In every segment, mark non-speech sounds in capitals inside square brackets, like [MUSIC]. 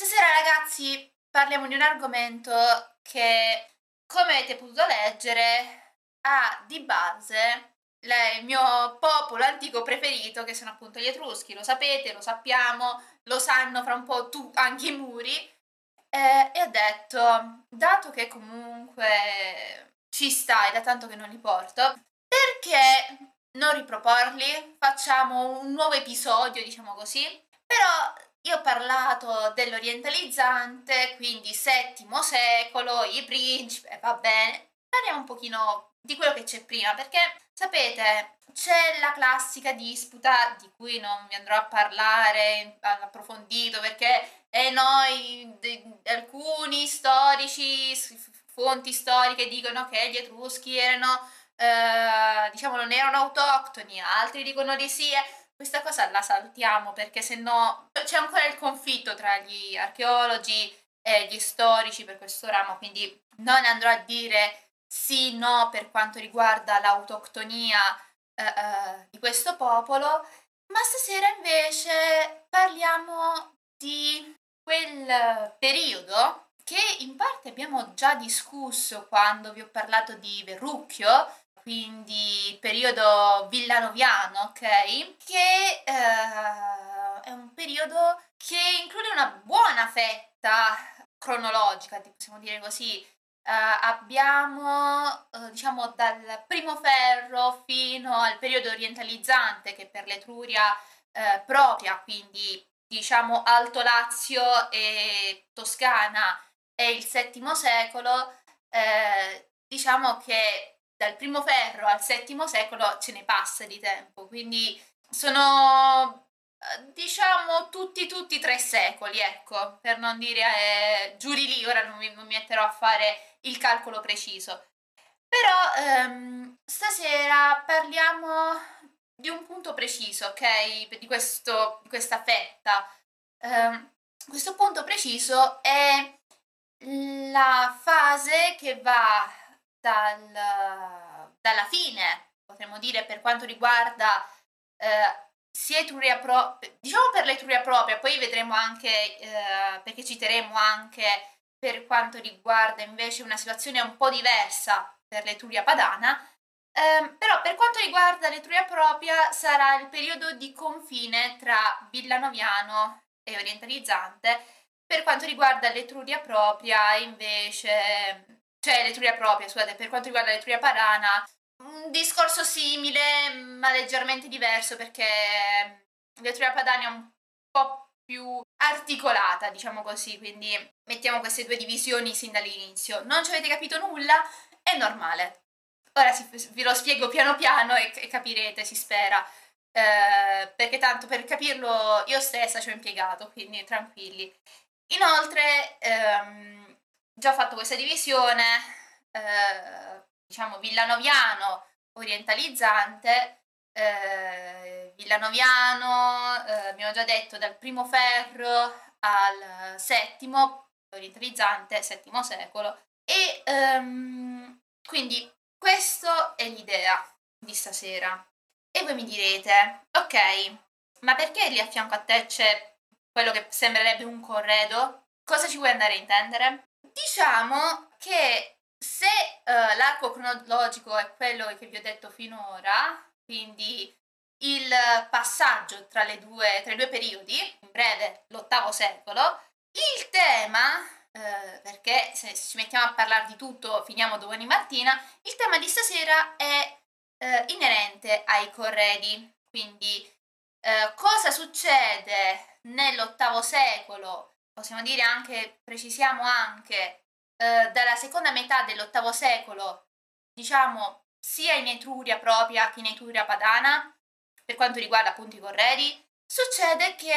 Stasera ragazzi parliamo di un argomento che, come avete potuto leggere, ha di base la- il mio popolo antico preferito, che sono appunto gli Etruschi, lo sapete, lo sappiamo, lo sanno fra un po' tu, anche i muri, eh, e ho detto, dato che comunque ci stai da tanto che non li porto, perché non riproporli? Facciamo un nuovo episodio, diciamo così. Però io ho parlato dell'orientalizzante, quindi settimo secolo, i principi, eh, va bene. Parliamo un pochino di quello che c'è prima, perché sapete, c'è la classica disputa di cui non vi andrò a parlare approfondito, perché e noi, alcuni storici, fonti storiche dicono che gli Etruschi erano, eh, diciamo, non erano autoctoni, altri dicono di sì. Questa cosa la saltiamo perché se no c'è ancora il conflitto tra gli archeologi e gli storici per questo ramo, quindi non andrò a dire sì, no per quanto riguarda l'autoctonia eh, eh, di questo popolo, ma stasera invece parliamo di quel periodo che in parte abbiamo già discusso quando vi ho parlato di Verrucchio, quindi periodo villanoviano, ok? Che eh, è un periodo che include una buona fetta cronologica, possiamo dire così. Uh, abbiamo, uh, diciamo, dal primo ferro fino al periodo orientalizzante che per l'Etruria uh, propria, quindi diciamo Alto Lazio e Toscana è il VII secolo, diciamo che dal primo ferro al VII secolo ce ne passa di tempo, quindi sono eh, diciamo tutti tutti tre secoli, ecco, per non dire eh, di lì, ora non mi, non mi metterò a fare il calcolo preciso. Però ehm, stasera parliamo di un punto preciso, ok? Di, questo, di questa fetta. Um, questo punto preciso è la fase che va dal, dalla fine, potremmo dire, per quanto riguarda eh, sia Etruria propria, diciamo per l'Etruria propria, poi vedremo anche, eh, perché citeremo anche per quanto riguarda invece una situazione un po' diversa per l'Etruria padana, Um, però per quanto riguarda l'Etruria propria sarà il periodo di confine tra Villanoviano e Orientalizzante. Per quanto riguarda l'Etruria propria invece, cioè l'Etruria propria, scusate, per quanto riguarda l'Etruria Parana, un discorso simile ma leggermente diverso perché l'Etruria Padana è un po' più articolata, diciamo così, quindi mettiamo queste due divisioni sin dall'inizio. Non ci avete capito nulla? È normale, Ora si, vi lo spiego piano piano e, e capirete, si spera. Eh, perché tanto per capirlo io stessa ci ho impiegato, quindi tranquilli. Inoltre, ehm, già fatto questa divisione, eh, diciamo villanoviano orientalizzante, eh, villanoviano, eh, abbiamo già detto dal primo ferro al settimo, orientalizzante, settimo secolo, e ehm, quindi questa è l'idea di stasera. E voi mi direte, ok, ma perché lì a fianco a te c'è quello che sembrerebbe un corredo? Cosa ci vuoi andare a intendere? Diciamo che se uh, l'arco cronologico è quello che vi ho detto finora, quindi il passaggio tra, due, tra i due periodi, in breve l'ottavo secolo, il tema eh, perché se ci mettiamo a parlare di tutto finiamo domani mattina, il tema di stasera è eh, inerente ai corredi. Quindi eh, cosa succede nell'ottavo secolo, possiamo dire anche, precisiamo anche, eh, dalla seconda metà dell'ottavo secolo, diciamo sia in Etruria propria che in Etruria padana, per quanto riguarda appunto i corredi, succede che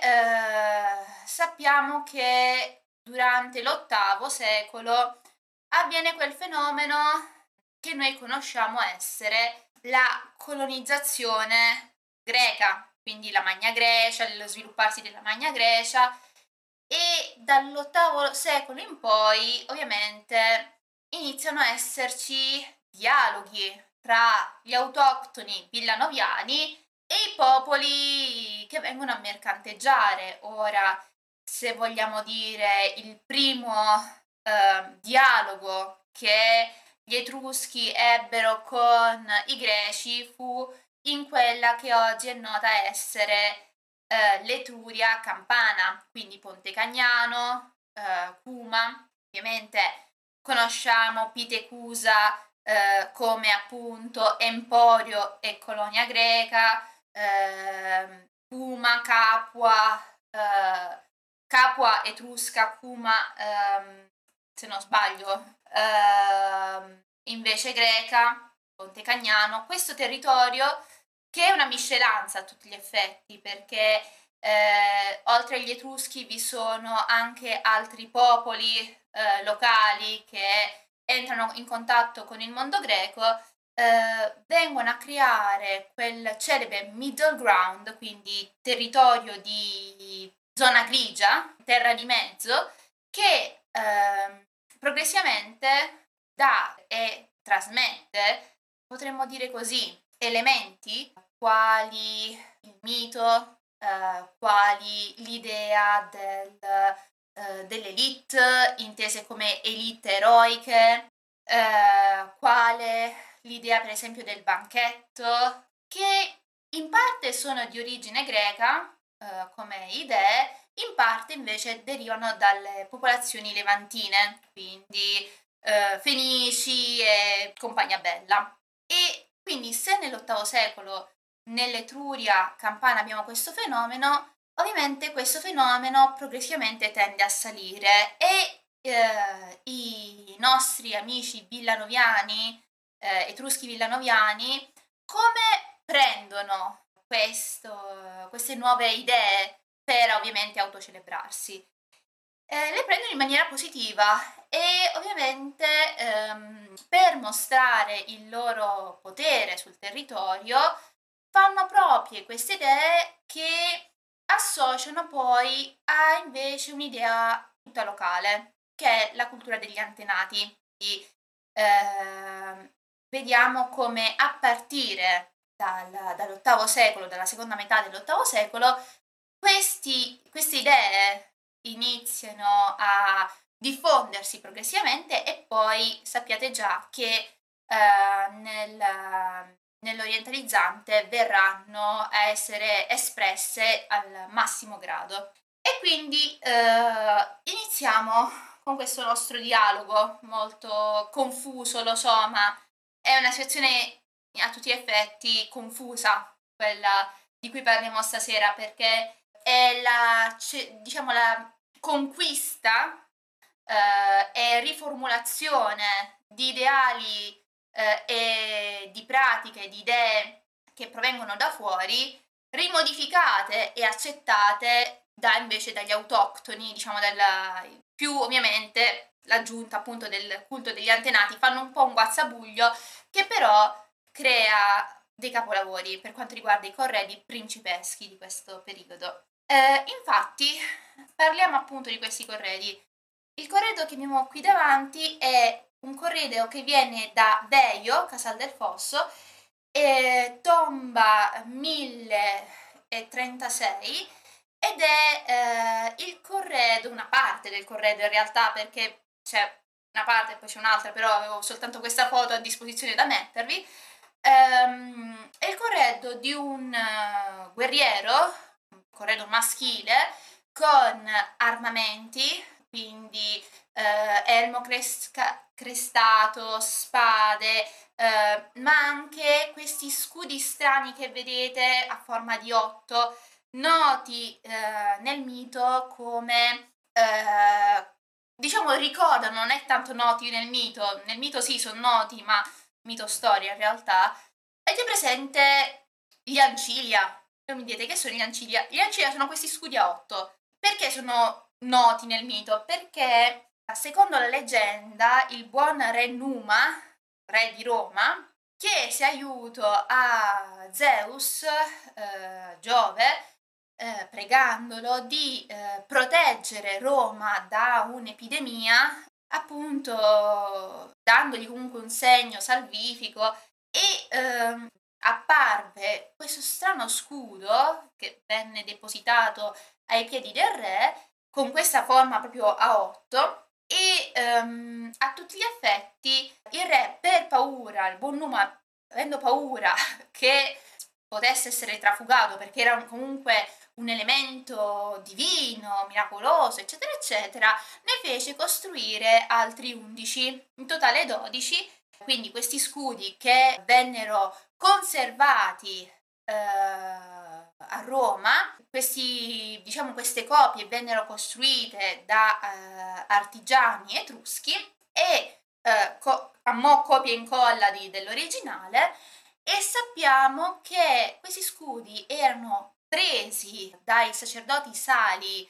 eh, sappiamo che durante l'ottavo secolo avviene quel fenomeno che noi conosciamo essere la colonizzazione greca, quindi la Magna Grecia, lo svilupparsi della Magna Grecia e dall'ottavo secolo in poi ovviamente iniziano a esserci dialoghi tra gli autoctoni villanoviani e i popoli che vengono a mercanteggiare. Ora, se vogliamo dire, il primo eh, dialogo che gli Etruschi ebbero con i Greci fu in quella che oggi è nota essere eh, l'Etruria campana, quindi Ponte Cagnano, eh, Cuma, ovviamente conosciamo Pitecusa eh, come appunto Emporio e colonia greca, eh, Cuma, Capua, eh, Capua etrusca, Cuma, ehm, se non sbaglio, ehm, invece greca, Ponte Cagnano, questo territorio che è una miscelanza a tutti gli effetti perché eh, oltre agli Etruschi vi sono anche altri popoli eh, locali che entrano in contatto con il mondo greco, eh, vengono a creare quel celebre middle ground, quindi territorio di zona grigia, terra di mezzo, che ehm, progressivamente dà e trasmette, potremmo dire così, elementi quali il mito, eh, quali l'idea del, eh, dell'elite, intese come elite eroiche, eh, quale l'idea per esempio del banchetto, che in parte sono di origine greca eh, come idee, in parte invece derivano dalle popolazioni levantine, quindi eh, Fenici e compagnia bella. E quindi se nell'VIII secolo nell'Etruria campana abbiamo questo fenomeno, ovviamente questo fenomeno progressivamente tende a salire e eh, i nostri amici villanoviani, eh, etruschi villanoviani, come prendono questo, queste nuove idee per ovviamente autocelebrarsi? Eh, le prendono in maniera positiva e ovviamente ehm, per mostrare il loro potere sul territorio fanno proprie queste idee che associano poi a invece un'idea tutta locale, che è la cultura degli antenati. Quindi, eh, vediamo come a partire dal, dall'VIII secolo, dalla seconda metà dell'VIII secolo, questi, queste idee iniziano a diffondersi progressivamente e poi sappiate già che eh, nel, nell'orientalizzante verranno a essere espresse al massimo grado. E quindi eh, iniziamo con questo nostro dialogo molto confuso, lo so, ma è una situazione a tutti gli effetti confusa, quella di cui parliamo stasera, perché è la, diciamo, la conquista eh, e riformulazione di ideali eh, e di pratiche, di idee che provengono da fuori, rimodificate e accettate da invece dagli autoctoni, diciamo dalla, più ovviamente l'aggiunta appunto del culto degli antenati, fanno un po' un guazzabuglio che però crea dei capolavori per quanto riguarda i corredi principeschi di questo periodo. Eh, infatti, parliamo appunto di questi corredi. Il corredo che abbiamo qui davanti è un corredo che viene da Veio, Casal del Fosso, e tomba 1036 ed è eh, il corredo, una parte del corredo in realtà perché c'è una parte e poi c'è un'altra, però avevo soltanto questa foto a disposizione da mettervi. Um, è il corredo di un uh, guerriero, corredo maschile, con armamenti, quindi uh, elmo cresca- crestato, spade, eh, ma anche questi scudi strani che vedete a forma di otto, noti eh, nel mito come, eh, diciamo, ricordano, non è tanto noti nel mito, nel mito sì sono noti, ma mito storia in realtà, avete presente gli ancilia? E mi dite che sono gli ancilia? Gli ancilia sono questi scudi a otto. Perché sono noti nel mito? Perché Secondo la leggenda, il buon re Numa, re di Roma, chiese aiuto a Zeus, eh, Giove, eh, pregandolo di eh, proteggere Roma da un'epidemia, appunto dandogli comunque un segno salvifico e ehm, apparve questo strano scudo che venne depositato ai piedi del re con questa forma proprio a 8 e um, a tutti gli effetti il re per paura, il buon Numa avendo paura [LAUGHS] che potesse essere trafugato perché era comunque un elemento divino, miracoloso, eccetera, eccetera, ne fece costruire altri 11, in totale 12, quindi questi scudi che vennero conservati eh, a Roma, questi, diciamo, queste copie vennero costruite da eh, artigiani etruschi e eh, co- a mo' copia e incolla di, dell'originale e sappiamo che questi scudi erano presi dai sacerdoti sali,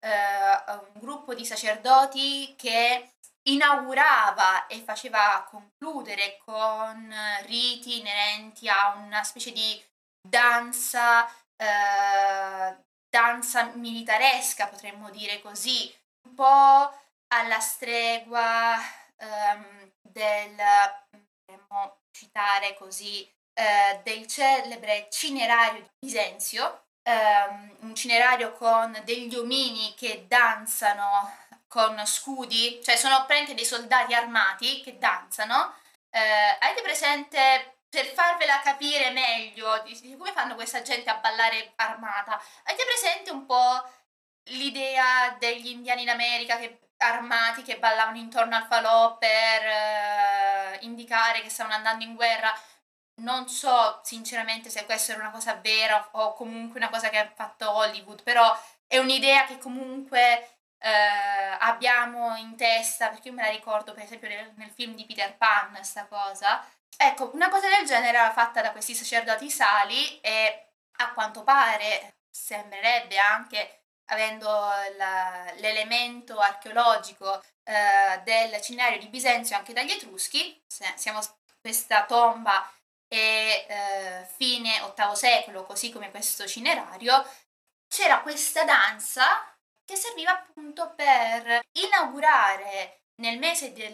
eh, un gruppo di sacerdoti che inaugurava e faceva concludere con riti inerenti a una specie di danza, eh, danza militaresca, potremmo dire così, un po' alla stregua ehm, del, potremmo citare così, eh, del celebre cinerario di Bisenzio, ehm, un cinerario con degli omini che danzano con scudi, cioè sono praticamente dei soldati armati che danzano. Eh, avete presente, per farvela capire meglio di, di come fanno questa gente a ballare armata, avete presente un po' l'idea degli indiani in America che armati che ballavano intorno al falò per eh, indicare che stavano andando in guerra. Non so sinceramente se questa era una cosa vera o comunque una cosa che ha fatto Hollywood, però è un'idea che comunque eh, abbiamo in testa, perché io me la ricordo per esempio nel, nel film di Peter Pan, questa cosa. Ecco, una cosa del genere era fatta da questi sacerdoti sali e a quanto pare sembrerebbe anche avendo la, l'elemento archeologico eh, del cinerario di Bisenzio anche dagli Etruschi, siamo questa tomba è eh, fine VIII secolo, così come questo cinerario, c'era questa danza che serviva appunto per inaugurare nel mese di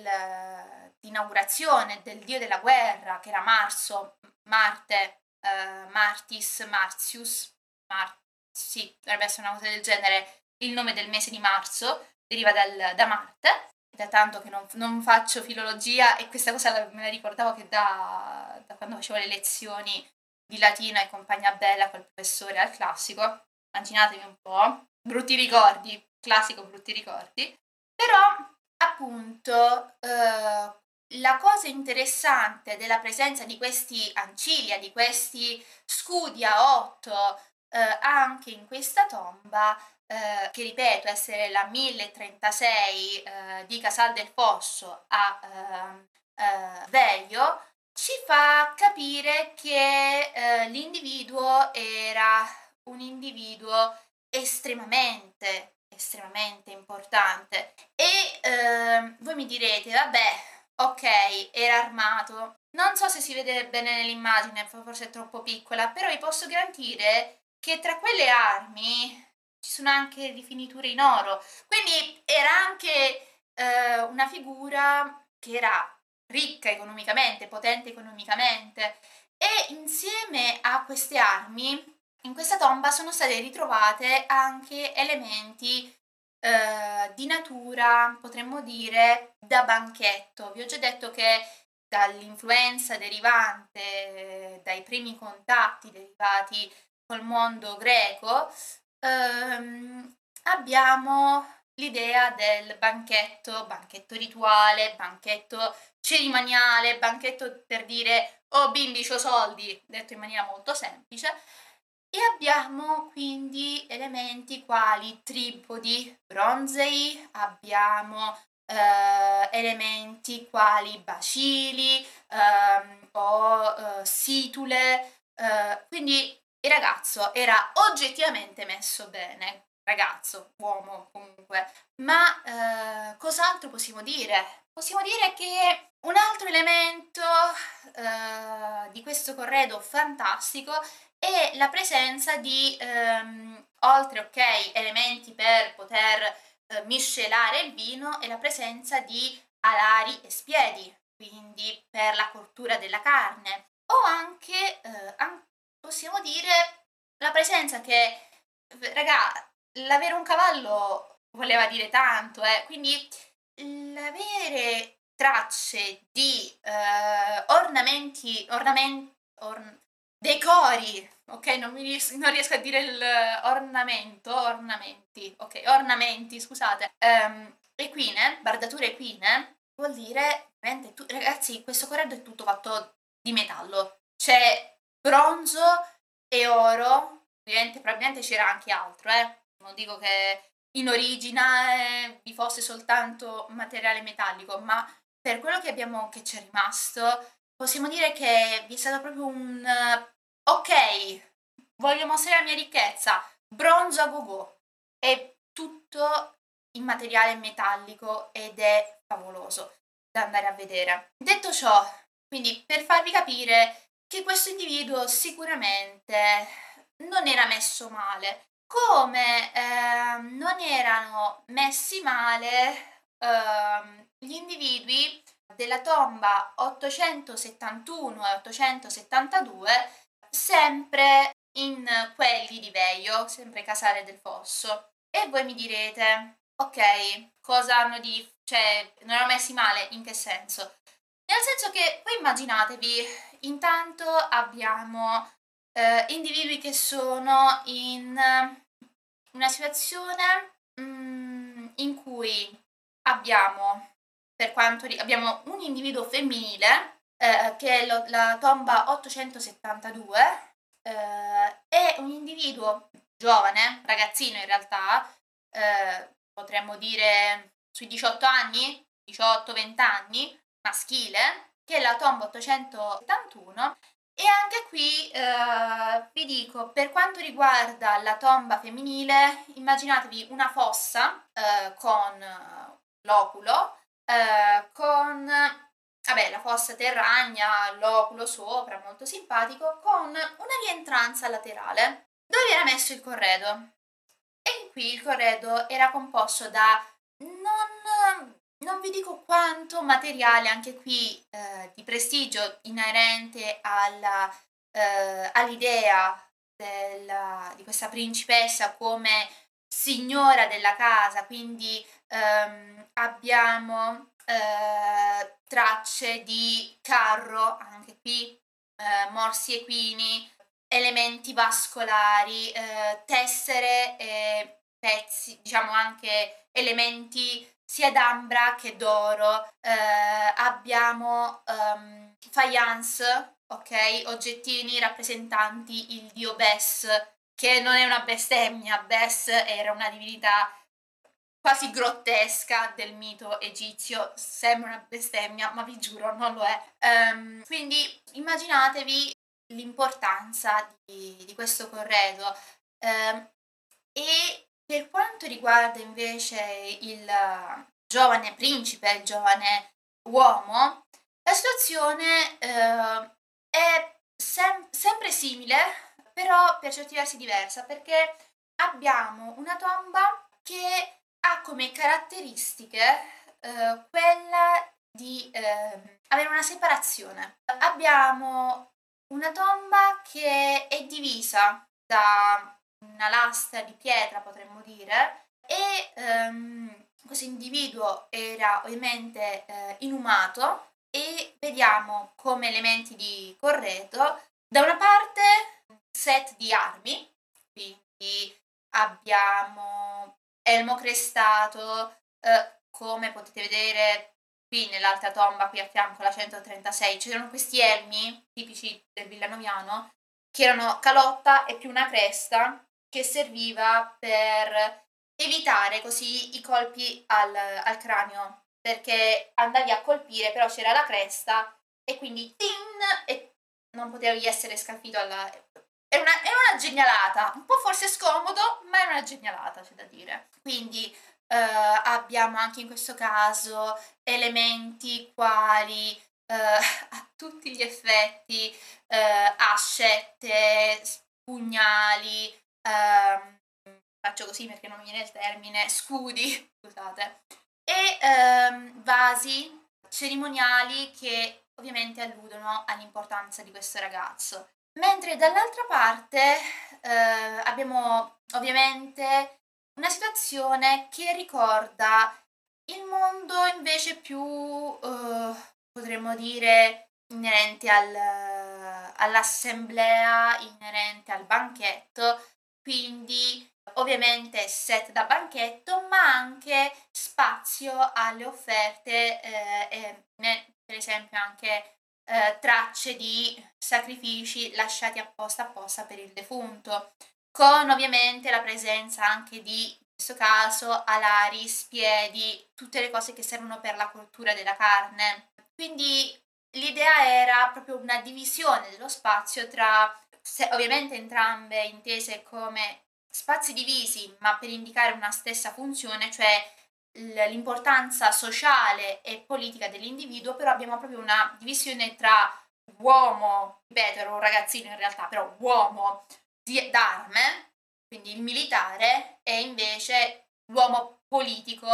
inaugurazione del dio della guerra, che era Marso, Marte, eh, Martis, Martius, Mar- sì, dovrebbe essere una cosa del genere, il nome del mese di marzo deriva dal, da Marte, da tanto che non, non, faccio filologia e questa cosa la, me la ricordavo che da, da, quando facevo le lezioni di latino e compagnia bella col professore al classico, immaginatevi un po', brutti ricordi, classico brutti ricordi, però appunto eh, la cosa interessante della presenza di questi ancilia, di questi scudi a otto eh, anche in questa tomba, eh, che ripeto essere la 1036 eh, di Casal del Fosso a ehm, eh, Veglio, ci fa capire che eh, l'individuo era un individuo estremamente estremamente importante. E ehm, voi mi direte vabbè ok era armato. Non so se si vede bene nell'immagine forse è troppo piccola però vi posso garantire che tra quelle armi ci sono anche rifiniture in oro. Quindi era anche eh, una figura che era ricca economicamente, potente economicamente. E insieme a queste armi in questa tomba sono state ritrovate anche elementi eh, di natura, potremmo dire, da banchetto. Vi ho già detto che dall'influenza derivante dai primi contatti derivati col mondo greco, ehm, abbiamo l'idea del banchetto, banchetto rituale, banchetto cerimoniale, banchetto per dire oh bimbi c'ho soldi, detto in maniera molto semplice, e abbiamo quindi elementi quali tripodi bronzei, abbiamo eh, elementi quali bacili ehm, o eh, situle, eh, quindi il ragazzo era oggettivamente messo bene, ragazzo, uomo comunque, ma eh, cos'altro possiamo dire? Possiamo dire che un altro elemento eh, di questo corredo fantastico è la presenza di, ehm, oltre ok, elementi per poter eh, miscelare il vino, è la presenza di alari e spiedi, quindi per la cottura della carne, o anche, eh, an- possiamo dire la presenza che, raga, l'avere un cavallo voleva dire tanto, eh. quindi l'avere tracce di eh, ornamenti, ornamenti, orn- decori, ok? Non, ries- non riesco a dire il ornamento, ornamenti, ok, ornamenti, scusate. Um, equine, bardature equine, vuol dire, tu- ragazzi, questo corredo è tutto fatto di metallo. C'è bronzo e oro, ovviamente, probabilmente c'era anche altro, eh? Non dico che in origine vi fosse soltanto materiale metallico, ma per quello che abbiamo che c'è rimasto, possiamo dire che vi è stato proprio un ok, voglio mostrare la mia ricchezza, bronzo a go È tutto in materiale metallico ed è favoloso da andare a vedere. Detto ciò, quindi per farvi capire che questo individuo sicuramente non era messo male, come eh, non erano messi male eh, gli individui della tomba 871 e 872, sempre in quelli di Veio, sempre Casale del Fosso. E voi mi direte, ok, cosa hanno di... cioè, non erano messi male, in che senso? Nel senso che voi immaginatevi, intanto abbiamo eh, individui che sono in una situazione mm, in cui abbiamo, per quanto ri- abbiamo un individuo femminile eh, che è lo, la tomba 872 eh, è un individuo giovane, ragazzino in realtà, eh, potremmo dire sui 18 anni, 18-20 anni, maschile, che è la tomba 871 e anche qui eh, vi dico, per quanto riguarda la tomba femminile, immaginatevi una fossa eh, con l'oculo, eh, con vabbè, la fossa terragna, l'oculo sopra, molto simpatico, con una rientranza laterale dove era messo il corredo. E qui il corredo era composto da non non vi dico quanto materiale anche qui eh, di prestigio inerente alla, eh, all'idea della, di questa principessa come signora della casa, quindi ehm, abbiamo eh, tracce di carro, anche qui eh, morsi equini, elementi vascolari, eh, tessere e pezzi, diciamo anche elementi sia d'ambra che d'oro, eh, abbiamo um, faience, ok, oggettini rappresentanti il dio Bes, che non è una bestemmia, Bes era una divinità quasi grottesca del mito egizio, sembra una bestemmia, ma vi giuro non lo è. Um, quindi immaginatevi l'importanza di, di questo corredo um, e per quanto riguarda invece il giovane principe, il giovane uomo, la situazione eh, è sem- sempre simile, però per certi versi diversa, perché abbiamo una tomba che ha come caratteristiche eh, quella di eh, avere una separazione. Abbiamo una tomba che è divisa da una lastra di pietra, potremmo dire, e um, questo individuo era ovviamente eh, inumato e vediamo come elementi di corredo da una parte set di armi, quindi abbiamo elmo crestato, eh, come potete vedere qui nell'altra tomba qui a fianco la 136 c'erano questi elmi tipici del villanoviano che erano calotta e più una cresta che serviva per evitare così i colpi al, al cranio, perché andavi a colpire, però c'era la cresta e quindi tin! E non potevi essere scalfito alla... È una, è una genialata, un po' forse scomodo, ma è una genialata, c'è da dire. Quindi Uh, abbiamo anche in questo caso elementi quali uh, [LAUGHS] a tutti gli effetti uh, ascette, pugnali, ehm, faccio così perché non mi viene il termine, scudi, [LAUGHS] scusate, e ehm, vasi cerimoniali che ovviamente alludono all'importanza di questo ragazzo. Mentre dall'altra parte eh, abbiamo ovviamente una situazione che ricorda il mondo invece più, uh, potremmo dire, inerente al, all'assemblea, inerente al banchetto, quindi ovviamente set da banchetto, ma anche spazio alle offerte eh, e per esempio anche eh, tracce di sacrifici lasciati apposta apposta per il defunto, con ovviamente la presenza anche di, in questo caso, alari, spiedi, tutte le cose che servono per la cottura della carne. Quindi l'idea era proprio una divisione dello spazio tra, ovviamente entrambe intese come spazi divisi ma per indicare una stessa funzione, cioè l'importanza sociale e politica dell'individuo, però abbiamo proprio una divisione tra uomo, ripeto, era un ragazzino in realtà, però uomo di, d'arme, quindi il militare, e invece l'uomo politico,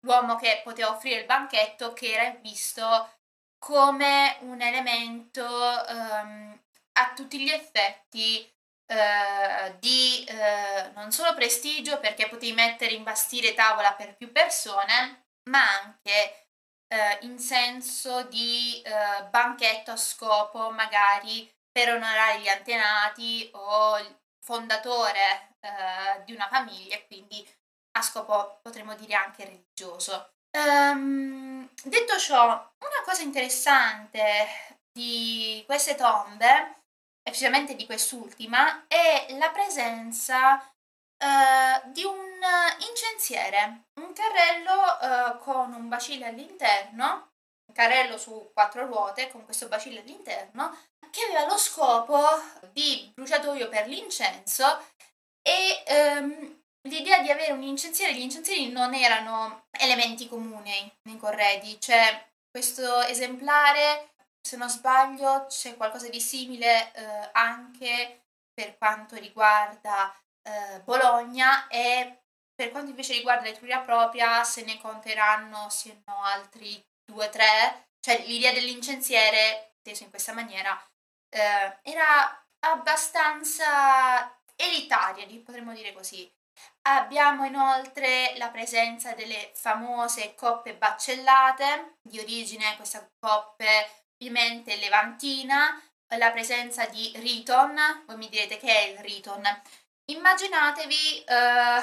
l'uomo che poteva offrire il banchetto, che era visto come un elemento um, a tutti gli effetti uh, di uh, non solo prestigio perché potevi mettere in bastire tavola per più persone, ma anche uh, in senso di banchetto a scopo magari per onorare gli antenati o il fondatore di una famiglia e quindi a scopo potremmo dire anche religioso. Um, detto ciò, una cosa interessante di queste tombe, e precisamente di quest'ultima, è la presenza uh, di un incensiere, un carrello uh, con un bacile all'interno, un carrello su quattro ruote con questo bacile all'interno, che aveva lo scopo di bruciatoio per l'incenso e um, l'idea di avere un incensiere, gli incensieri non erano elementi comuni nei corredi, cioè questo esemplare, se non sbaglio, c'è qualcosa di simile eh, anche per quanto riguarda eh, Bologna e per quanto invece riguarda l'Etruria propria se ne conteranno se no altri due o tre, cioè l'idea dell'incensiere, teso in questa maniera, eh, era abbastanza elitaria, potremmo dire così. Abbiamo inoltre la presenza delle famose coppe baccellate, di origine queste coppe ovviamente levantina, la presenza di Riton, voi mi direte che è il Riton. Immaginatevi, eh,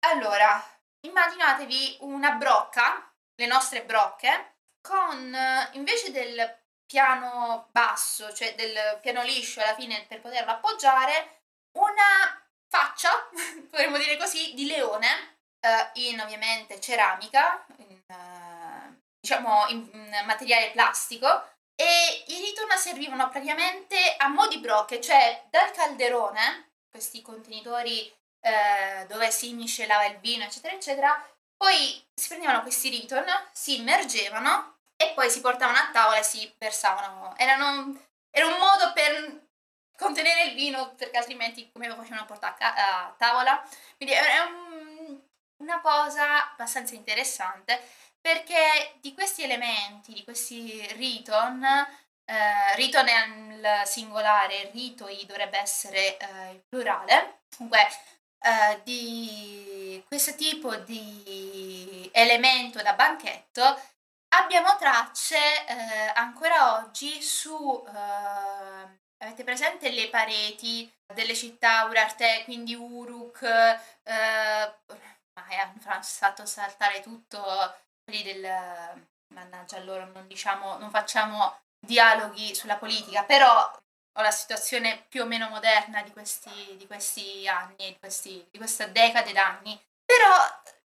allora, immaginatevi una brocca, le nostre brocche, con invece del piano basso, cioè del piano liscio alla fine per poterlo appoggiare, una faccia, [LAUGHS] potremmo dire così, di leone, eh, in ovviamente ceramica, in, eh, diciamo in, in, materiale plastico, e i ritorna servivano praticamente a mo' di brocche, cioè dal calderone, questi contenitori eh, dove si miscelava il vino, eccetera, eccetera, poi si prendevano questi ritorn, si immergevano e poi si portavano a tavola e si versavano. Erano, era un modo per contenere il vino perché altrimenti come lo facevano portare a, a tavola. Quindi è un, una cosa abbastanza interessante perché di questi elementi, di questi riton, eh, riton è il singolare, ritoi dovrebbe essere eh, il plurale, comunque eh, di questo tipo di elemento da banchetto abbiamo tracce eh, ancora oggi su eh, Avete presente le pareti delle città Urarte, quindi Uruk, eh, hanno fatto saltare tutto del... Mannaggia loro, non diciamo, non facciamo dialoghi sulla politica, però ho la situazione più o meno moderna di questi, di questi anni, di, questi, di questa decade d'anni. Però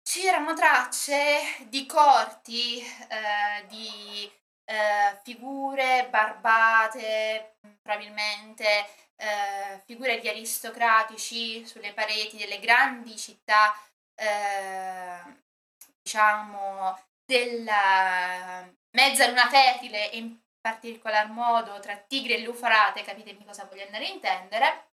c'erano tracce di corti, eh, di eh, figure barbate, probabilmente eh, figure di aristocratici sulle pareti delle grandi città, eh, diciamo, della mezza luna fertile in particolar modo tra Tigre e Lufarate, capitemi cosa voglio andare a intendere,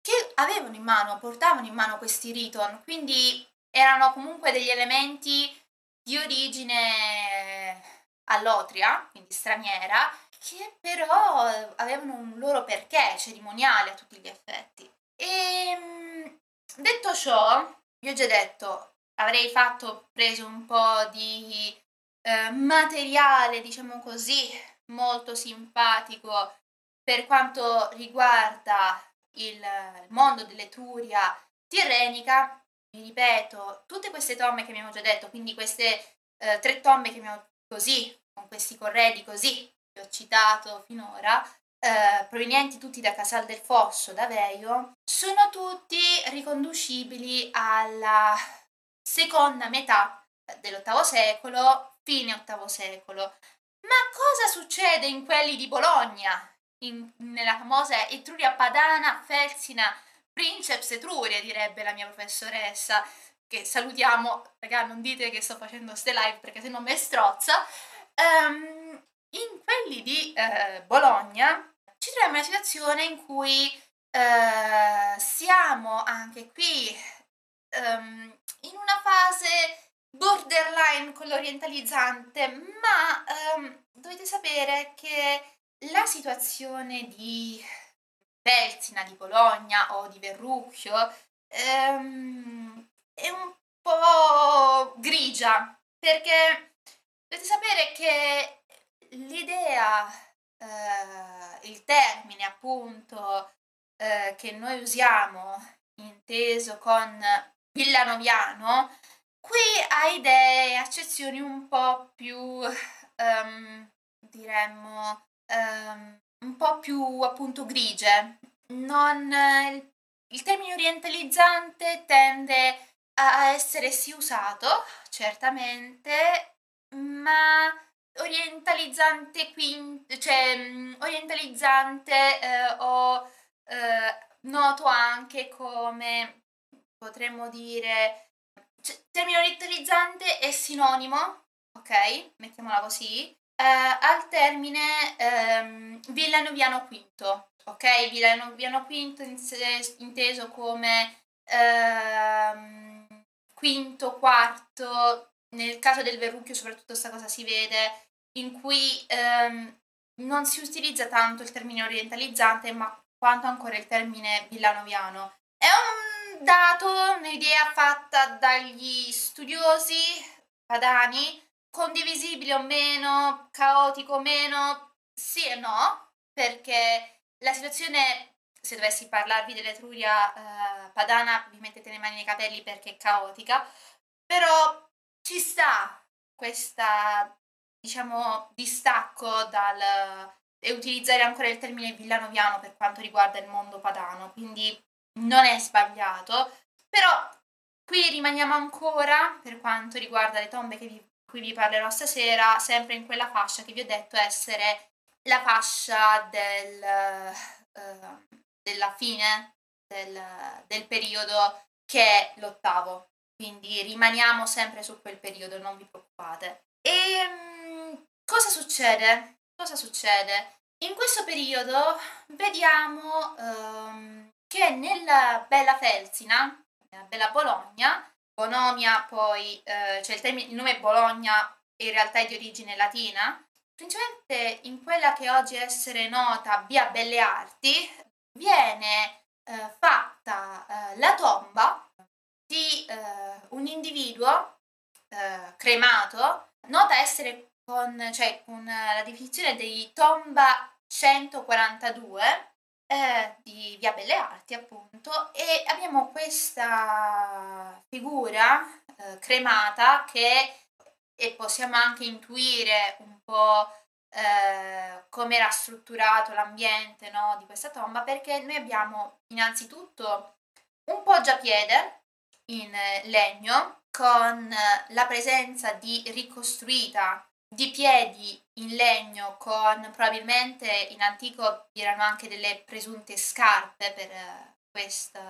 che avevano in mano, portavano in mano questi riton, quindi erano comunque degli elementi di origine all'otria, quindi straniera, che però avevano un loro perché cerimoniale a tutti gli effetti. E ehm, detto ciò, vi ho già detto, avrei fatto, preso un po' di eh, materiale, diciamo così, molto simpatico per quanto riguarda il, mondo dell'Etruria tirrenica. Vi ripeto, tutte queste tombe che abbiamo già detto, quindi queste eh, tre tombe che abbiamo così, con questi corredi così, che ho citato finora, eh, provenienti tutti da Casal del Fosso, da Veio, sono tutti riconducibili alla seconda metà dell'VIII secolo, fine VIII secolo. Ma cosa succede in quelli di Bologna? In, nella famosa Etruria Padana, Felsina, Princeps Etruria, direbbe la mia professoressa, che salutiamo, raga, non dite che sto facendo ste live perché se no mi strozza. Um, in quelli di uh, Bologna ci troviamo in una situazione in cui uh, siamo anche qui um, in una fase borderline con l'orientalizzante, ma um, dovete sapere che la situazione di Pelsina, di Bologna o di Verrucchio um, è un po' grigia, perché dovete sapere che l'idea, uh, il termine appunto uh, che noi usiamo inteso con villanoviano, qui ha idee accezioni un po' più, um, diremmo, um, un po' più appunto grigie. Non, il, il termine orientalizzante tende a essere sì usato, certamente, ma orientalizzante quindi, cioè orientalizzante eh, o eh, noto anche come potremmo dire cioè, termine orientalizzante è sinonimo, ok? Mettiamola così, eh, al termine ehm, villanoviano quinto, ok? Villanoviano quinto inteso come ehm, quinto, quarto, nel caso del verrucchio soprattutto questa cosa si vede, in cui ehm, non si utilizza tanto il termine orientalizzante, ma quanto ancora il termine villanoviano. È un dato un'idea fatta dagli studiosi padani, condivisibile o meno, caotico o meno, sì e no, perché la situazione, se dovessi parlarvi dell'Etruria eh, padana, vi mettete le mani nei capelli perché è caotica, però ci sta questa, diciamo, distacco dal e utilizzare ancora il termine villanoviano per quanto riguarda il mondo padano, quindi non è sbagliato, però qui rimaniamo ancora, per quanto riguarda le tombe vi, cui vi parlerò stasera, sempre in quella fascia che vi ho detto essere la fascia del, uh, della fine del, del periodo che è l'ottavo. Quindi rimaniamo sempre su quel periodo, non vi preoccupate. E um, cosa succede? Cosa succede? In questo periodo vediamo um, che nella Bella Felsina, nella Bella Bologna, Bonomia poi, eh, cioè il, termine, il nome Bologna in realtà è di origine latina, principalmente in quella che oggi è essere nota via Belle Arti, viene eh, fatta eh, la tomba di eh, un individuo eh, cremato, nota essere con, cioè, con la definizione di tomba 142, eh, di Via Belle Arti appunto e abbiamo questa figura eh, cremata che e possiamo anche intuire un po' eh, come era strutturato l'ambiente no, di questa tomba perché noi abbiamo innanzitutto un poggiapiede in legno con la presenza di ricostruita di piedi in legno con probabilmente in antico vi erano anche delle presunte scarpe per eh, questo,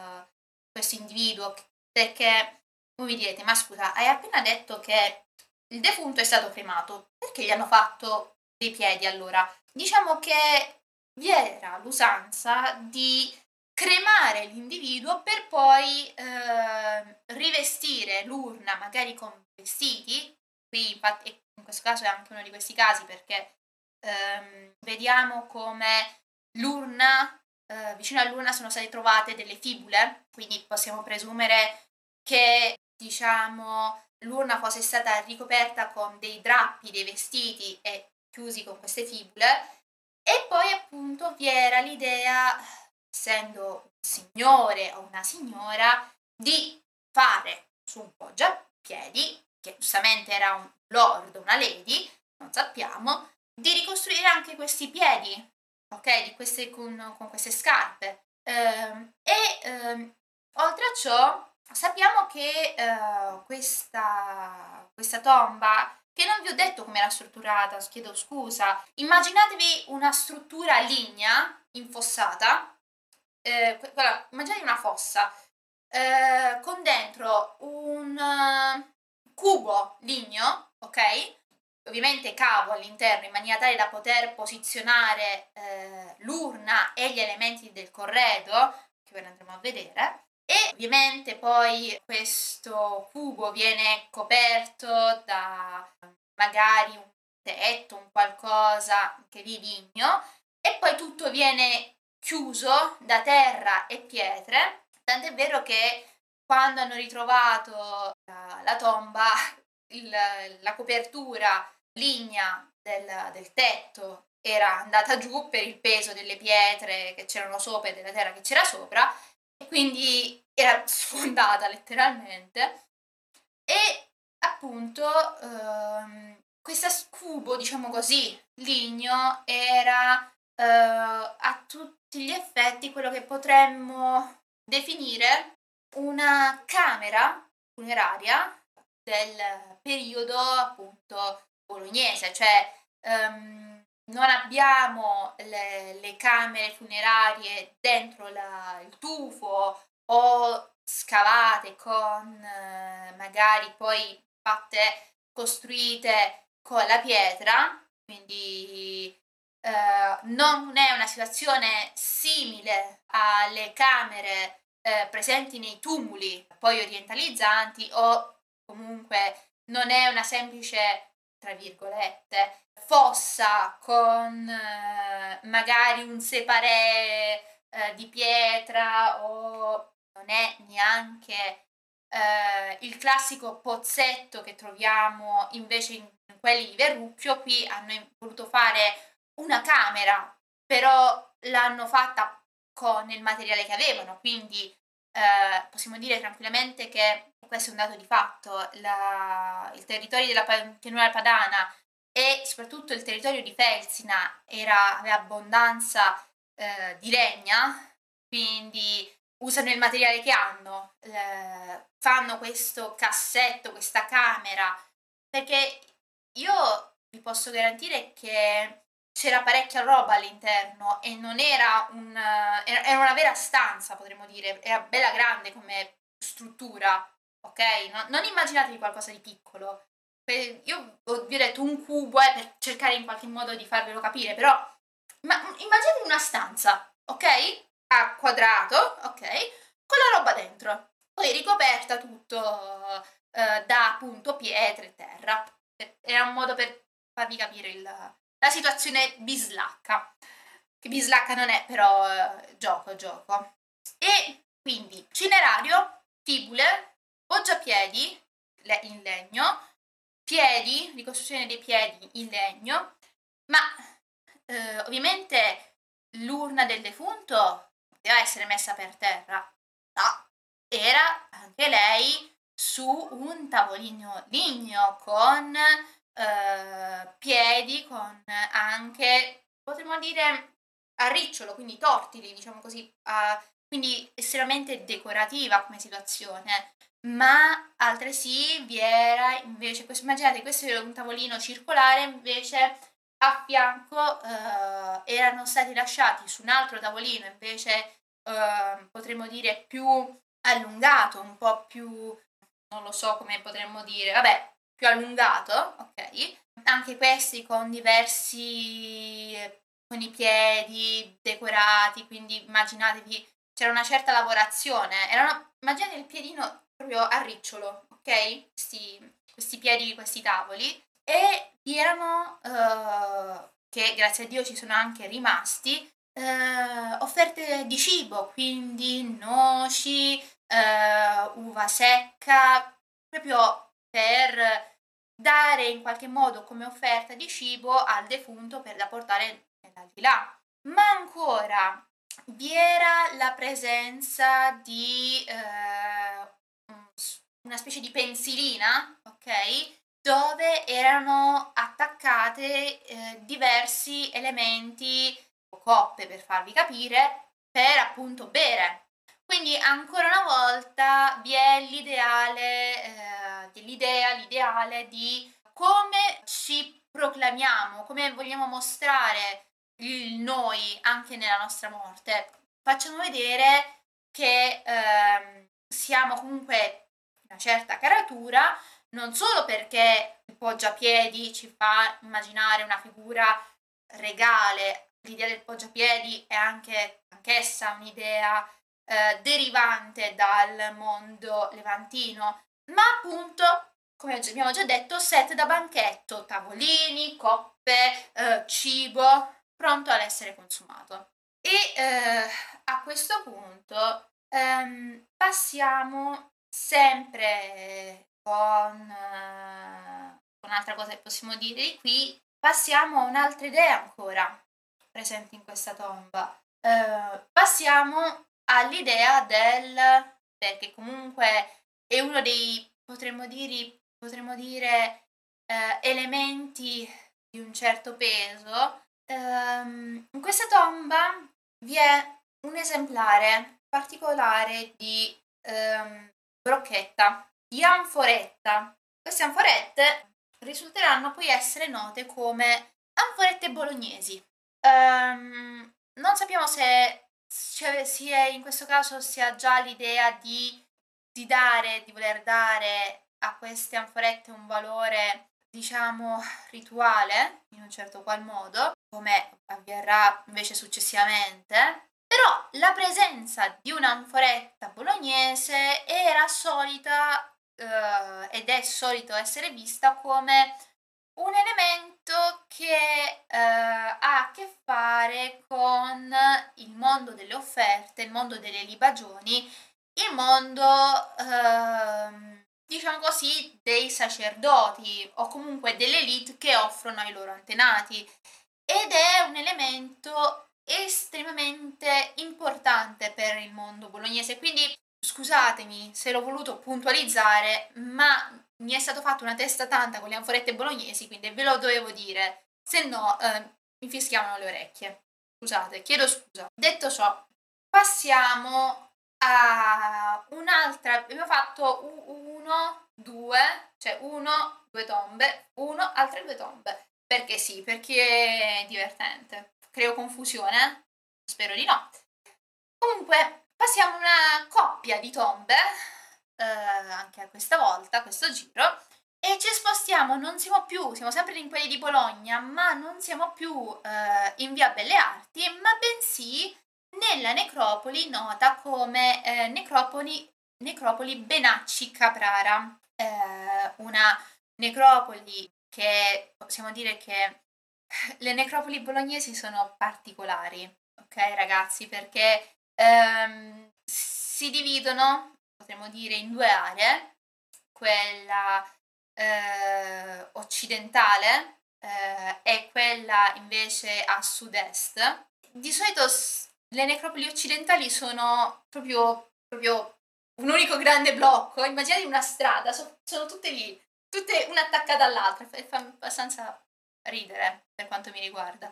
questo individuo perché voi mi direte ma scusa hai appena detto che il defunto è stato cremato perché gli hanno fatto dei piedi allora? Diciamo che vi era l'usanza di cremare l'individuo per poi eh, rivestire l'urna magari con vestiti qui infatti in questo caso è anche uno di questi casi perché ehm, vediamo come l'urna, eh, vicino all'urna sono state trovate delle fibule, quindi possiamo presumere che diciamo l'urna fosse stata ricoperta con dei drappi, dei vestiti e chiusi con queste fibule. E poi appunto vi era l'idea, essendo un signore o una signora, di fare su un poggiapiedi, che giustamente era un lord, una lady, non sappiamo, di ricostruire anche questi piedi, ok? Di queste, con, con queste scarpe. Ehm, e ehm, oltre a ciò, sappiamo che eh, questa, questa tomba che non vi ho detto come era strutturata, chiedo scusa. Immaginatevi una struttura lignea, infossata, eh, immaginatevi una fossa, eh, con dentro un cubo ligno, ok? Ovviamente cavo all'interno in maniera tale da poter posizionare eh, l'urna e gli elementi del corredo, che ora andremo a vedere. E ovviamente poi questo cubo viene coperto da magari un tetto, un qualcosa anche di ligno e poi tutto viene chiuso da terra e pietre, tant'è vero che quando hanno ritrovato la, la tomba il, la copertura lignea del, del tetto era andata giù per il peso delle pietre che c'erano sopra e della terra che c'era sopra e quindi era [LAUGHS] sfondata letteralmente. E appunto ehm, questo cubo, diciamo così, ligno era eh, a tutti gli effetti quello che potremmo definire una camera funeraria del periodo appunto bolognese, cioè um, non abbiamo le, le, camere funerarie dentro la, il tufo o scavate con eh, magari poi fatte costruite con la pietra, quindi eh, non è una situazione simile alle camere eh, presenti nei tumuli poi orientalizzanti o comunque non è una semplice tra virgolette fossa con eh, magari un separé eh, di pietra o non è neanche eh, il classico pozzetto che troviamo invece in, in quelli di Verrucchio, qui hanno voluto fare una camera, però l'hanno fatta con il materiale che avevano, quindi eh, possiamo dire tranquillamente che questo è un dato di fatto, la, il territorio della pianura padana e soprattutto il territorio di Felsina era, aveva abbondanza eh, di legna, quindi usano il materiale che hanno, eh, fanno questo cassetto, questa camera, perché io vi posso garantire che c'era parecchia roba all'interno e non era, un, era una vera stanza, potremmo dire, era bella grande come struttura, ok? No, non immaginatevi qualcosa di piccolo. Io vi ho detto un cubo eh, per cercare in qualche modo di farvelo capire, però ma, immaginatevi una stanza, ok? A quadrato, ok? Con la roba dentro. Poi ricoperta tutto eh, da appunto pietre e terra. Era un modo per farvi capire il, la situazione bislacca. Che bislacca non è, però eh, gioco, gioco. E quindi cinerario, fibule, poggiapiedi in legno, piedi, ricostruzione dei piedi in legno, ma eh, ovviamente l'urna del defunto poteva essere messa per terra. No, era anche lei su un tavolino ligno con eh, piedi, con anche, potremmo dire, a ricciolo, quindi tortili, diciamo così, a, quindi estremamente decorativa come situazione. Ma altresì vi era invece, questo, immaginate questo è un tavolino circolare, invece a fianco eh, erano stati lasciati su un altro tavolino invece eh, potremmo dire più allungato, un po' più, non lo so come potremmo dire, vabbè, più allungato, ok? Anche questi con diversi, con i piedi decorati, quindi immaginatevi, c'era una certa lavorazione, erano, immaginate il piedino proprio a ricciolo, ok? Questi, questi piedi, questi tavoli, e vi erano, uh, che grazie a Dio ci sono anche rimasti, uh, offerte di cibo, quindi noci, eh, uva secca, proprio per dare in qualche modo come offerta di cibo al defunto per da portare nell'aldilà. Ma ancora vi era la presenza di eh, una specie di pensilina, ok? Dove erano attaccate eh, diversi elementi o coppe per farvi capire per appunto bere. Quindi ancora una volta vi è l'ideale, eh, l'idea, l'ideale di come ci proclamiamo, come vogliamo mostrare il noi anche nella nostra morte. Facciamo vedere che eh, siamo comunque una certa caratura, non solo perché il poggiapiedi ci fa immaginare una figura regale, l'idea del poggiapiedi è anche anch'essa un'idea eh, derivante dal mondo levantino, ma appunto, come abbiamo già detto, set da banchetto, tavolini, coppe, eh, cibo, pronto ad essere consumato. E eh, a questo punto ehm, passiamo sempre con, eh, con un'altra cosa che possiamo dire di qui, passiamo a un'altra idea ancora presente in questa tomba. Eh, passiamo all'idea del perché comunque è uno dei potremmo dire, potremmo dire eh, elementi di un certo peso Um, in questa tomba vi è un esemplare particolare di um, brocchetta, di anforetta. Queste anforette risulteranno poi essere note come anforette bolognesi. Um, non sappiamo se sia in questo caso si ha già l'idea di, di dare, di voler dare a queste anforette un valore diciamo rituale in un certo qual modo come avverrà invece successivamente, però la presenza di un'anforetta bolognese era solita eh, ed è solito essere vista come un elemento che eh, ha a che fare con il mondo delle offerte, il mondo delle libagioni, il mondo, eh, diciamo così, dei sacerdoti o comunque delle elite che offrono ai loro antenati ed è un elemento estremamente importante per il mondo bolognese. Quindi scusatemi se l'ho voluto puntualizzare, ma mi è stato fatto una testa tanta con le anforette bolognesi, quindi ve lo dovevo dire, se no eh, mi fischiavano le orecchie. Scusate, chiedo scusa. Detto ciò, passiamo a un'altra. Abbiamo fatto uno, due, cioè uno, due tombe, uno, altre due tombe. Perché sì, perché è divertente. Creo confusione? Spero di no. Comunque, passiamo a una coppia di tombe, eh, anche questa volta, questo giro, e ci spostiamo, non siamo più, siamo sempre in quelli di Bologna, ma non siamo più eh, in via Belle Arti, ma bensì nella necropoli nota come eh, necropoli, necropoli Benacci Caprara, eh, una necropoli che possiamo dire che [LAUGHS] le necropoli bolognesi sono particolari, ok ragazzi, perché ehm, si dividono, potremmo dire, in due aree, quella eh, occidentale eh, e quella invece a sud-est. Di solito le necropoli occidentali sono proprio, proprio un unico grande blocco, immaginate una strada, so, sono tutte lì tutte una attaccata all'altra, fa abbastanza ridere per quanto mi riguarda.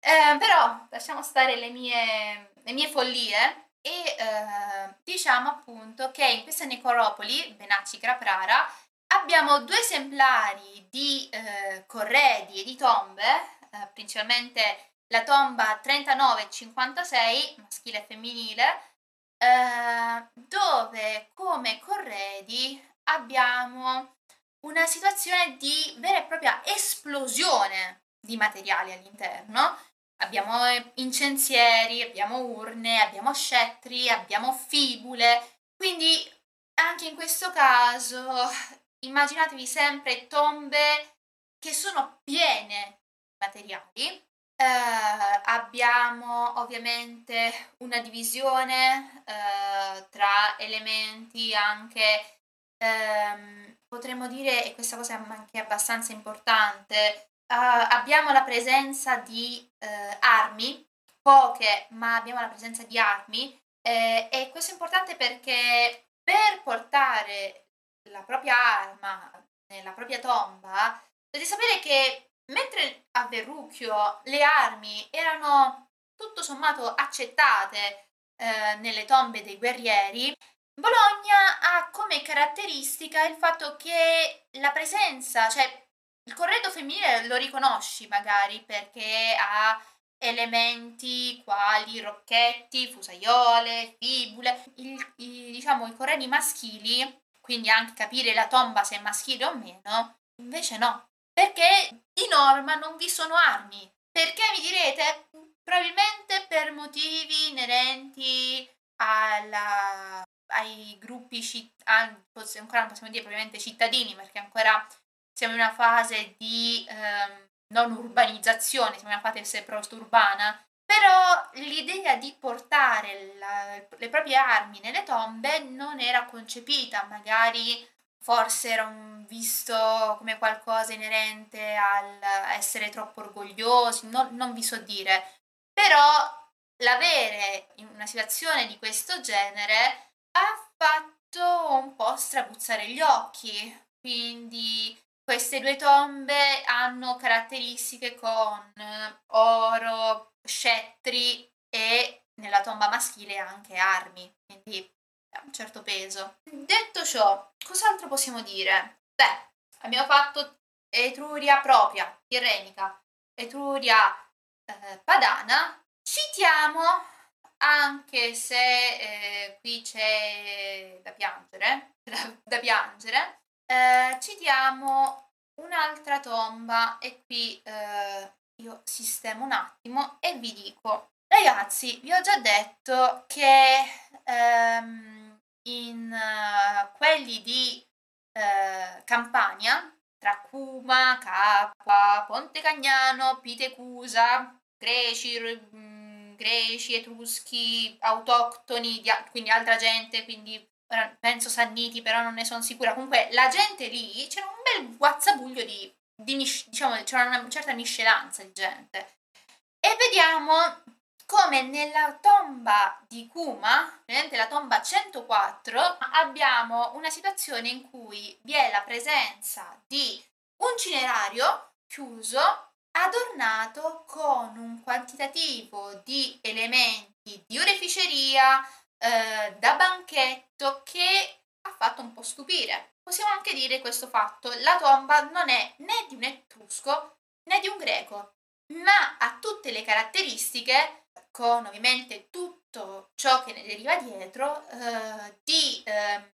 Eh, però lasciamo stare le mie, le mie follie e eh, diciamo appunto che in questa necropoli, Benacci Craprara, abbiamo due esemplari di eh, corredi e di tombe, eh, principalmente la tomba 39-56, maschile e femminile, eh, dove come corredi abbiamo una situazione di vera e propria esplosione di materiali all'interno. Abbiamo eh, incensieri, abbiamo urne, abbiamo scettri, abbiamo fibule, quindi anche in questo caso immaginatevi sempre tombe che sono piene di materiali. Uh, abbiamo ovviamente una divisione uh, tra elementi anche, um, potremmo dire, e questa cosa è anche abbastanza importante, abbiamo la presenza di armi, poche, ma abbiamo la presenza di armi, eh, e questo è importante perché per portare la propria arma nella propria tomba, dovete sapere che mentre a Verrucchio le armi erano tutto sommato accettate eh, nelle tombe dei guerrieri, Bologna ha come caratteristica il fatto che la presenza, cioè il corredo femminile lo riconosci magari perché ha elementi quali rocchetti, fusaiole, fibule, il, i, diciamo i corredi maschili, quindi anche capire la tomba se è maschile o meno, invece no, perché di norma non vi sono armi. Perché mi direte? Probabilmente per motivi inerenti alla, ai gruppi cittadini, ancora non possiamo dire probabilmente cittadini, perché ancora siamo in una fase di ehm, non urbanizzazione, siamo in una fase post-urbana, però l'idea di portare la, le proprie armi nelle tombe non era concepita, magari forse era visto come qualcosa inerente all'essere troppo orgogliosi, non, non vi so dire, però l'avere in una situazione di questo genere ha fatto un po' strabuzzare gli occhi, quindi queste due tombe hanno caratteristiche con oro, scettri e nella tomba maschile anche armi, quindi un certo peso. Detto ciò, cos'altro possiamo dire? Beh, abbiamo fatto Etruria propria, tirrenica, Etruria eh, padana. Citiamo, anche se eh, qui c'è da piangere, da, [LAUGHS] da piangere, eh, citiamo un'altra tomba e qui eh, io sistemo un attimo e vi dico, ragazzi, vi ho già detto che ehm, in uh, quelli di uh, Campania, tra Cuma, Capua, Ponte Cagnano, Pitecusa, Greci, mh, greci, Etruschi, autoctoni, quindi altra gente, quindi penso Sanniti, però non ne sono sicura. Comunque la gente lì c'era un bel guazzabuglio di, di diciamo, c'era una certa miscelanza di gente. E vediamo come nella tomba di Kuma, vedete la tomba 104, abbiamo una situazione in cui vi è la presenza di un cinerario chiuso adornato con un quantitativo di elementi di oreficeria, eh, da banchetto che ha fatto un po' stupire. Possiamo anche dire questo fatto, la tomba non è né di un etrusco né di un greco, ma ha tutte le caratteristiche, con ovviamente tutto ciò che ne deriva dietro, eh, di eh,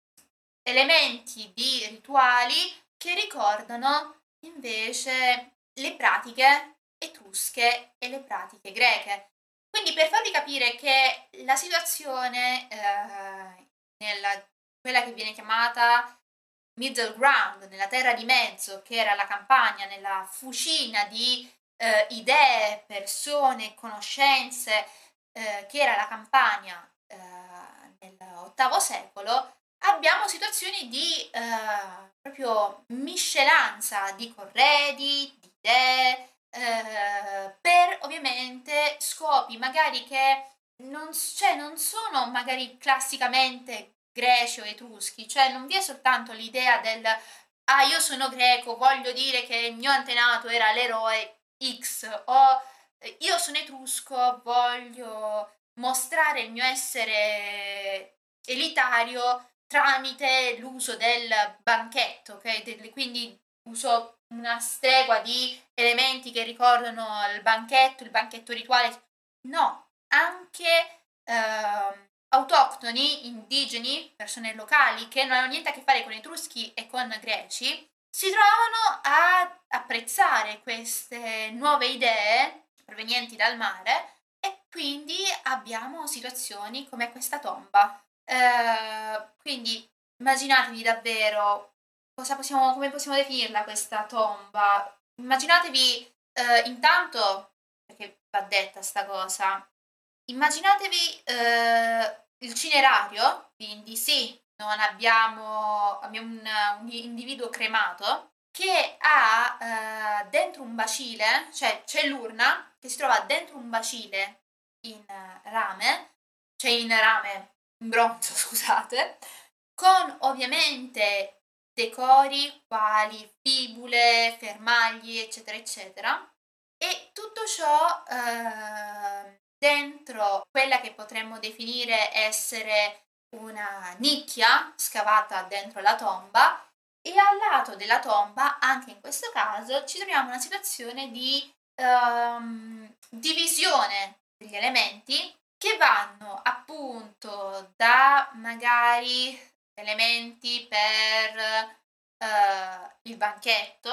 elementi, di rituali che ricordano invece le pratiche etrusche e le pratiche greche. Quindi per farvi capire che la situazione, eh, nella, quella che viene chiamata middle ground, nella terra di mezzo, che era la campagna, nella fucina di eh, idee, persone, conoscenze, eh, che era la campagna eh, nell'VIII secolo, abbiamo situazioni di eh, proprio miscelanza di corredi, di idee, eh, per ovviamente scopi magari che non, cioè, non sono magari classicamente greci o etruschi, cioè non vi è soltanto l'idea del ah io sono greco, voglio dire che il mio antenato era l'eroe X o io sono etrusco, voglio mostrare il mio essere elitario tramite l'uso del banchetto, ok? Quindi uso una stregua di elementi che ricordano il banchetto, il banchetto rituale. No, anche eh, autoctoni, indigeni, persone locali che non hanno niente a che fare con etruschi e con greci, si trovano a apprezzare queste nuove idee provenienti dal mare e quindi abbiamo situazioni come questa tomba. Eh, quindi immaginatevi davvero cosa possiamo, come possiamo definirla questa tomba? Immaginatevi eh, intanto perché va detta sta cosa. Immaginatevi eh, il cinerario, quindi sì, non abbiamo, abbiamo un, un individuo cremato che ha eh, dentro un bacile, cioè c'è l'urna che si trova dentro un bacile in rame, cioè in rame, in bronzo, [LAUGHS] scusate, con ovviamente decori quali fibule, fermagli, eccetera, eccetera. E tutto ciò eh, dentro quella che potremmo definire essere una nicchia scavata dentro la tomba e al lato della tomba, anche in questo caso, ci troviamo in una situazione di um, divisione degli elementi che vanno appunto da magari elementi per uh, il banchetto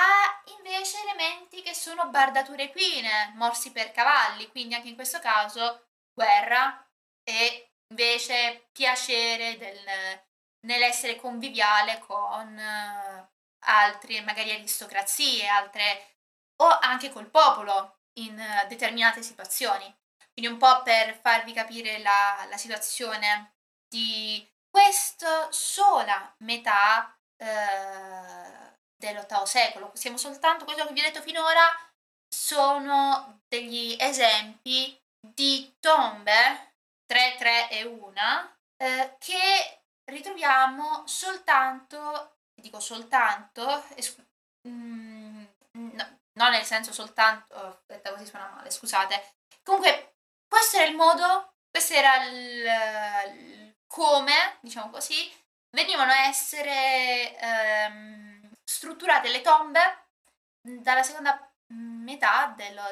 a invece elementi che sono bardature equine, morsi per cavalli, quindi anche in questo caso guerra e invece piacere del, nell'essere conviviale con uh, altri, magari aristocrazie, altre o anche col popolo in uh, determinate situazioni. Quindi un po' per farvi capire la, la situazione di questa sola metà uh, dell'ottavo secolo. Siamo soltanto, quello che vi ho detto finora, sono degli esempi di tombe 3, 3 e 1 eh, che ritroviamo soltanto, dico soltanto, es- mm, no, non nel senso soltanto, oh, aspetta così suona male, scusate. Comunque questo era il modo, questo era il come, diciamo così, venivano a essere ehm, strutturate le tombe dalla seconda metà dello,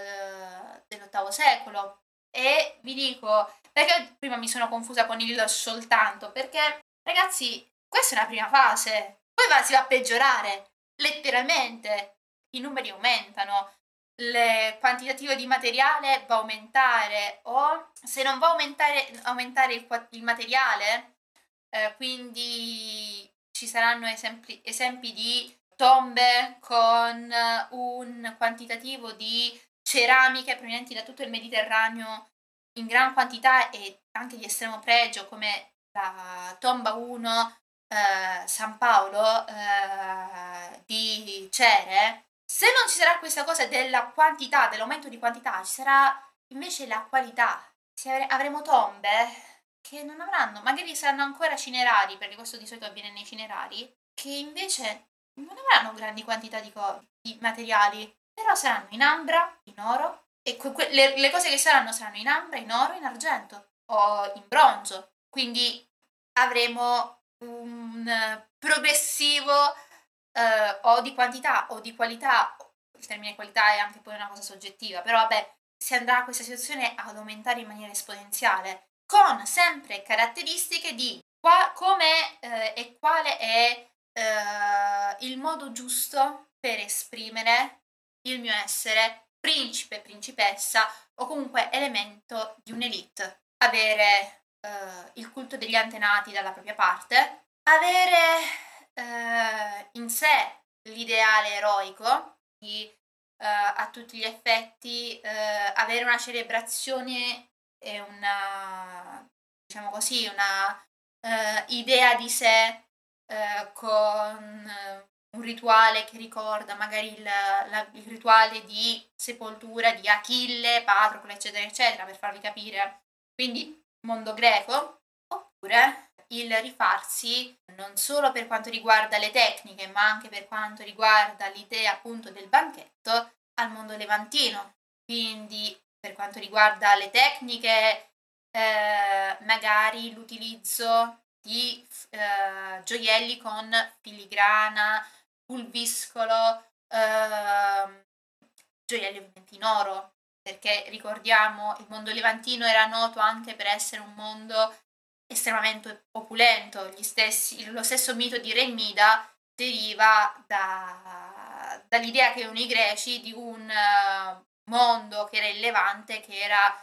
dell'ottavo secolo. E vi dico, perché prima mi sono confusa con il soltanto? Perché, ragazzi, questa è una prima fase, poi va, si va a peggiorare, letteralmente. I numeri aumentano, il quantitativo di materiale va a aumentare o se non va a aumentare, aumentare il, il materiale, eh, quindi ci saranno esempi, esempi di tombe con un quantitativo di ceramiche provenienti da tutto il Mediterraneo in gran quantità e anche di estremo pregio come la tomba 1 eh, San Paolo eh, di Cere, se non ci sarà questa cosa della quantità, dell'aumento di quantità, ci sarà invece la qualità. avremo tombe che non avranno, magari saranno ancora cinerari, perché questo di solito avviene nei cinerari, che invece non avranno grandi quantità di, co- di materiali, però saranno in ambra, in oro, e que- le, le cose che saranno saranno in ambra, in oro, in argento o in bronzo. Quindi avremo un progressivo eh, o di quantità o di qualità, il termine qualità è anche poi una cosa soggettiva, però vabbè, si andrà questa situazione ad aumentare in maniera esponenziale, con sempre caratteristiche di qua, come eh, e quale è eh, il modo giusto per esprimere il mio essere principe, principessa o comunque elemento di un'elite. Avere eh, il culto degli antenati dalla propria parte, avere eh, in sé l'ideale eroico di eh, a tutti gli effetti eh, avere una celebrazione e una diciamo così una eh, idea di sé eh, con un rituale che ricorda magari il, la, il rituale di sepoltura di Achille, Patroclo, eccetera, eccetera, per farvi capire. Quindi mondo greco, oppure il rifarsi non solo per quanto riguarda le tecniche, ma anche per quanto riguarda l'idea appunto del banchetto al mondo levantino. Quindi per quanto riguarda le tecniche, eh, magari l'utilizzo di eh, gioielli con filigrana, pulviscolo, eh, gioielli ovviamente in oro, perché ricordiamo il mondo levantino era noto anche per essere un mondo estremamente opulento, stessi, lo stesso mito di Re deriva da, dall'idea che erano i greci di un uh, mondo che era il Levante, che era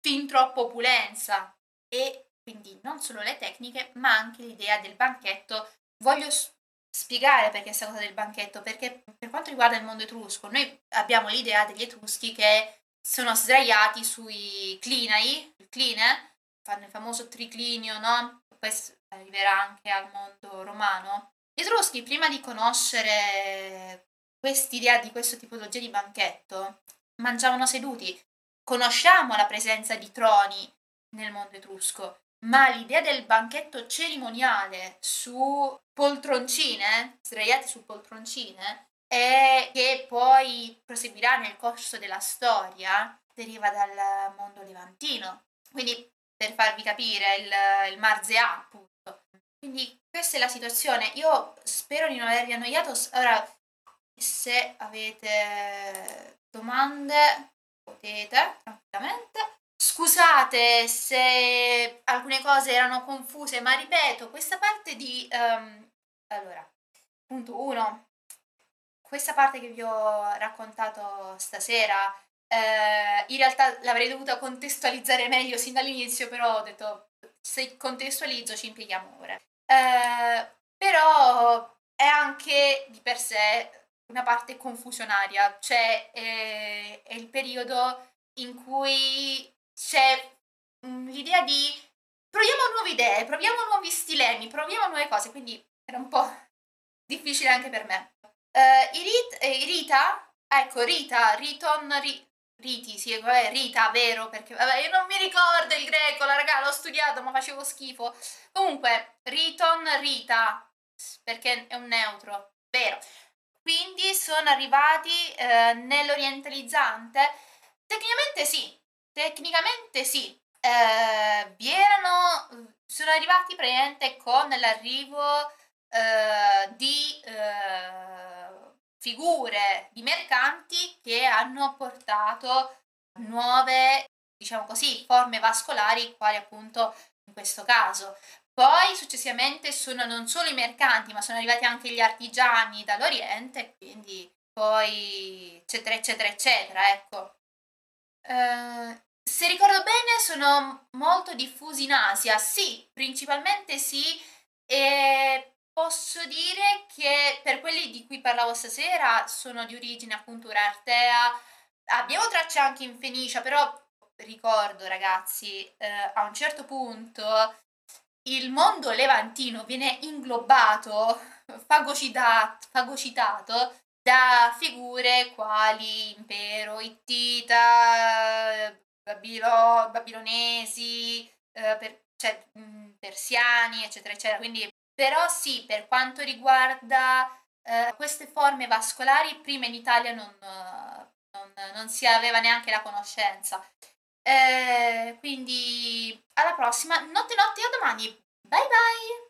fin troppo opulenza e quindi non solo le tecniche ma anche l'idea del banchetto. Voglio spiegare perché questa cosa del banchetto, perché per quanto riguarda il mondo etrusco, noi abbiamo l'idea degli etruschi che sono sdraiati sui clinai, il cline, fanno il famoso triclinio, no? Questo arriverà anche al mondo romano. Gli Etruschi, prima di conoscere quest'idea di questo tipologia di banchetto, mangiavano seduti. Conosciamo la presenza di troni nel mondo etrusco, ma l'idea del banchetto cerimoniale su poltroncine, sdraiati su poltroncine, e che poi proseguirà nel corso della storia, deriva dal mondo levantino. Quindi, per farvi capire, il, il Marzea, appunto. Quindi, questa è la situazione. Io spero di non avervi annoiato. Ora, se avete domande, potete tranquillamente. Scusate se alcune cose erano confuse, ma ripeto, questa parte di... Um, allora, punto 1 questa parte che vi ho raccontato stasera, eh, in realtà l'avrei dovuta contestualizzare meglio sin dall'inizio, però ho detto se contestualizzo ci impieghiamo ore. Eh, però è anche di per sé una parte confusionaria, cioè è, è il periodo in cui c'è l'idea di proviamo nuove idee, proviamo nuovi stilemi, proviamo nuove cose, quindi era un po' difficile anche per me. Uh, i Rit, eh, Rita, ecco Rita, Riton, ri, Riti, sì, vabbè, Rita, vero, perché vabbè, io non mi ricordo il greco, la raga, l'ho studiato, ma facevo schifo. Comunque, Riton, Rita, perché è un neutro, vero. Quindi sono arrivati eh, nell'orientalizzante? Tecnicamente sì, tecnicamente sì. Eh, vi erano, sono arrivati praticamente con l'arrivo eh, di eh, figure, di mercanti che hanno portato nuove, diciamo così, forme vascolari, quali appunto in questo caso. Poi successivamente sono non solo i mercanti, ma sono arrivati anche gli artigiani dall'Oriente, quindi poi eccetera eccetera eccetera, ecco. Uh, se ricordo bene sono molto diffusi in Asia, sì, principalmente sì, e Posso dire che per quelli di cui parlavo stasera sono di origine appunto urartea, abbiamo tracce anche in Fenicia, però ricordo ragazzi, eh, a un certo punto il mondo levantino viene inglobato, fagocitato, fagocitato da figure quali impero ittita, babilo, babilonesi, eh, per, cioè, mh, persiani, eccetera, eccetera. Quindi però sì, per quanto riguarda eh, queste forme vascolari, prima in Italia non, non, non si aveva neanche la conoscenza. Eh, quindi alla prossima, notte notte a domani. Bye bye!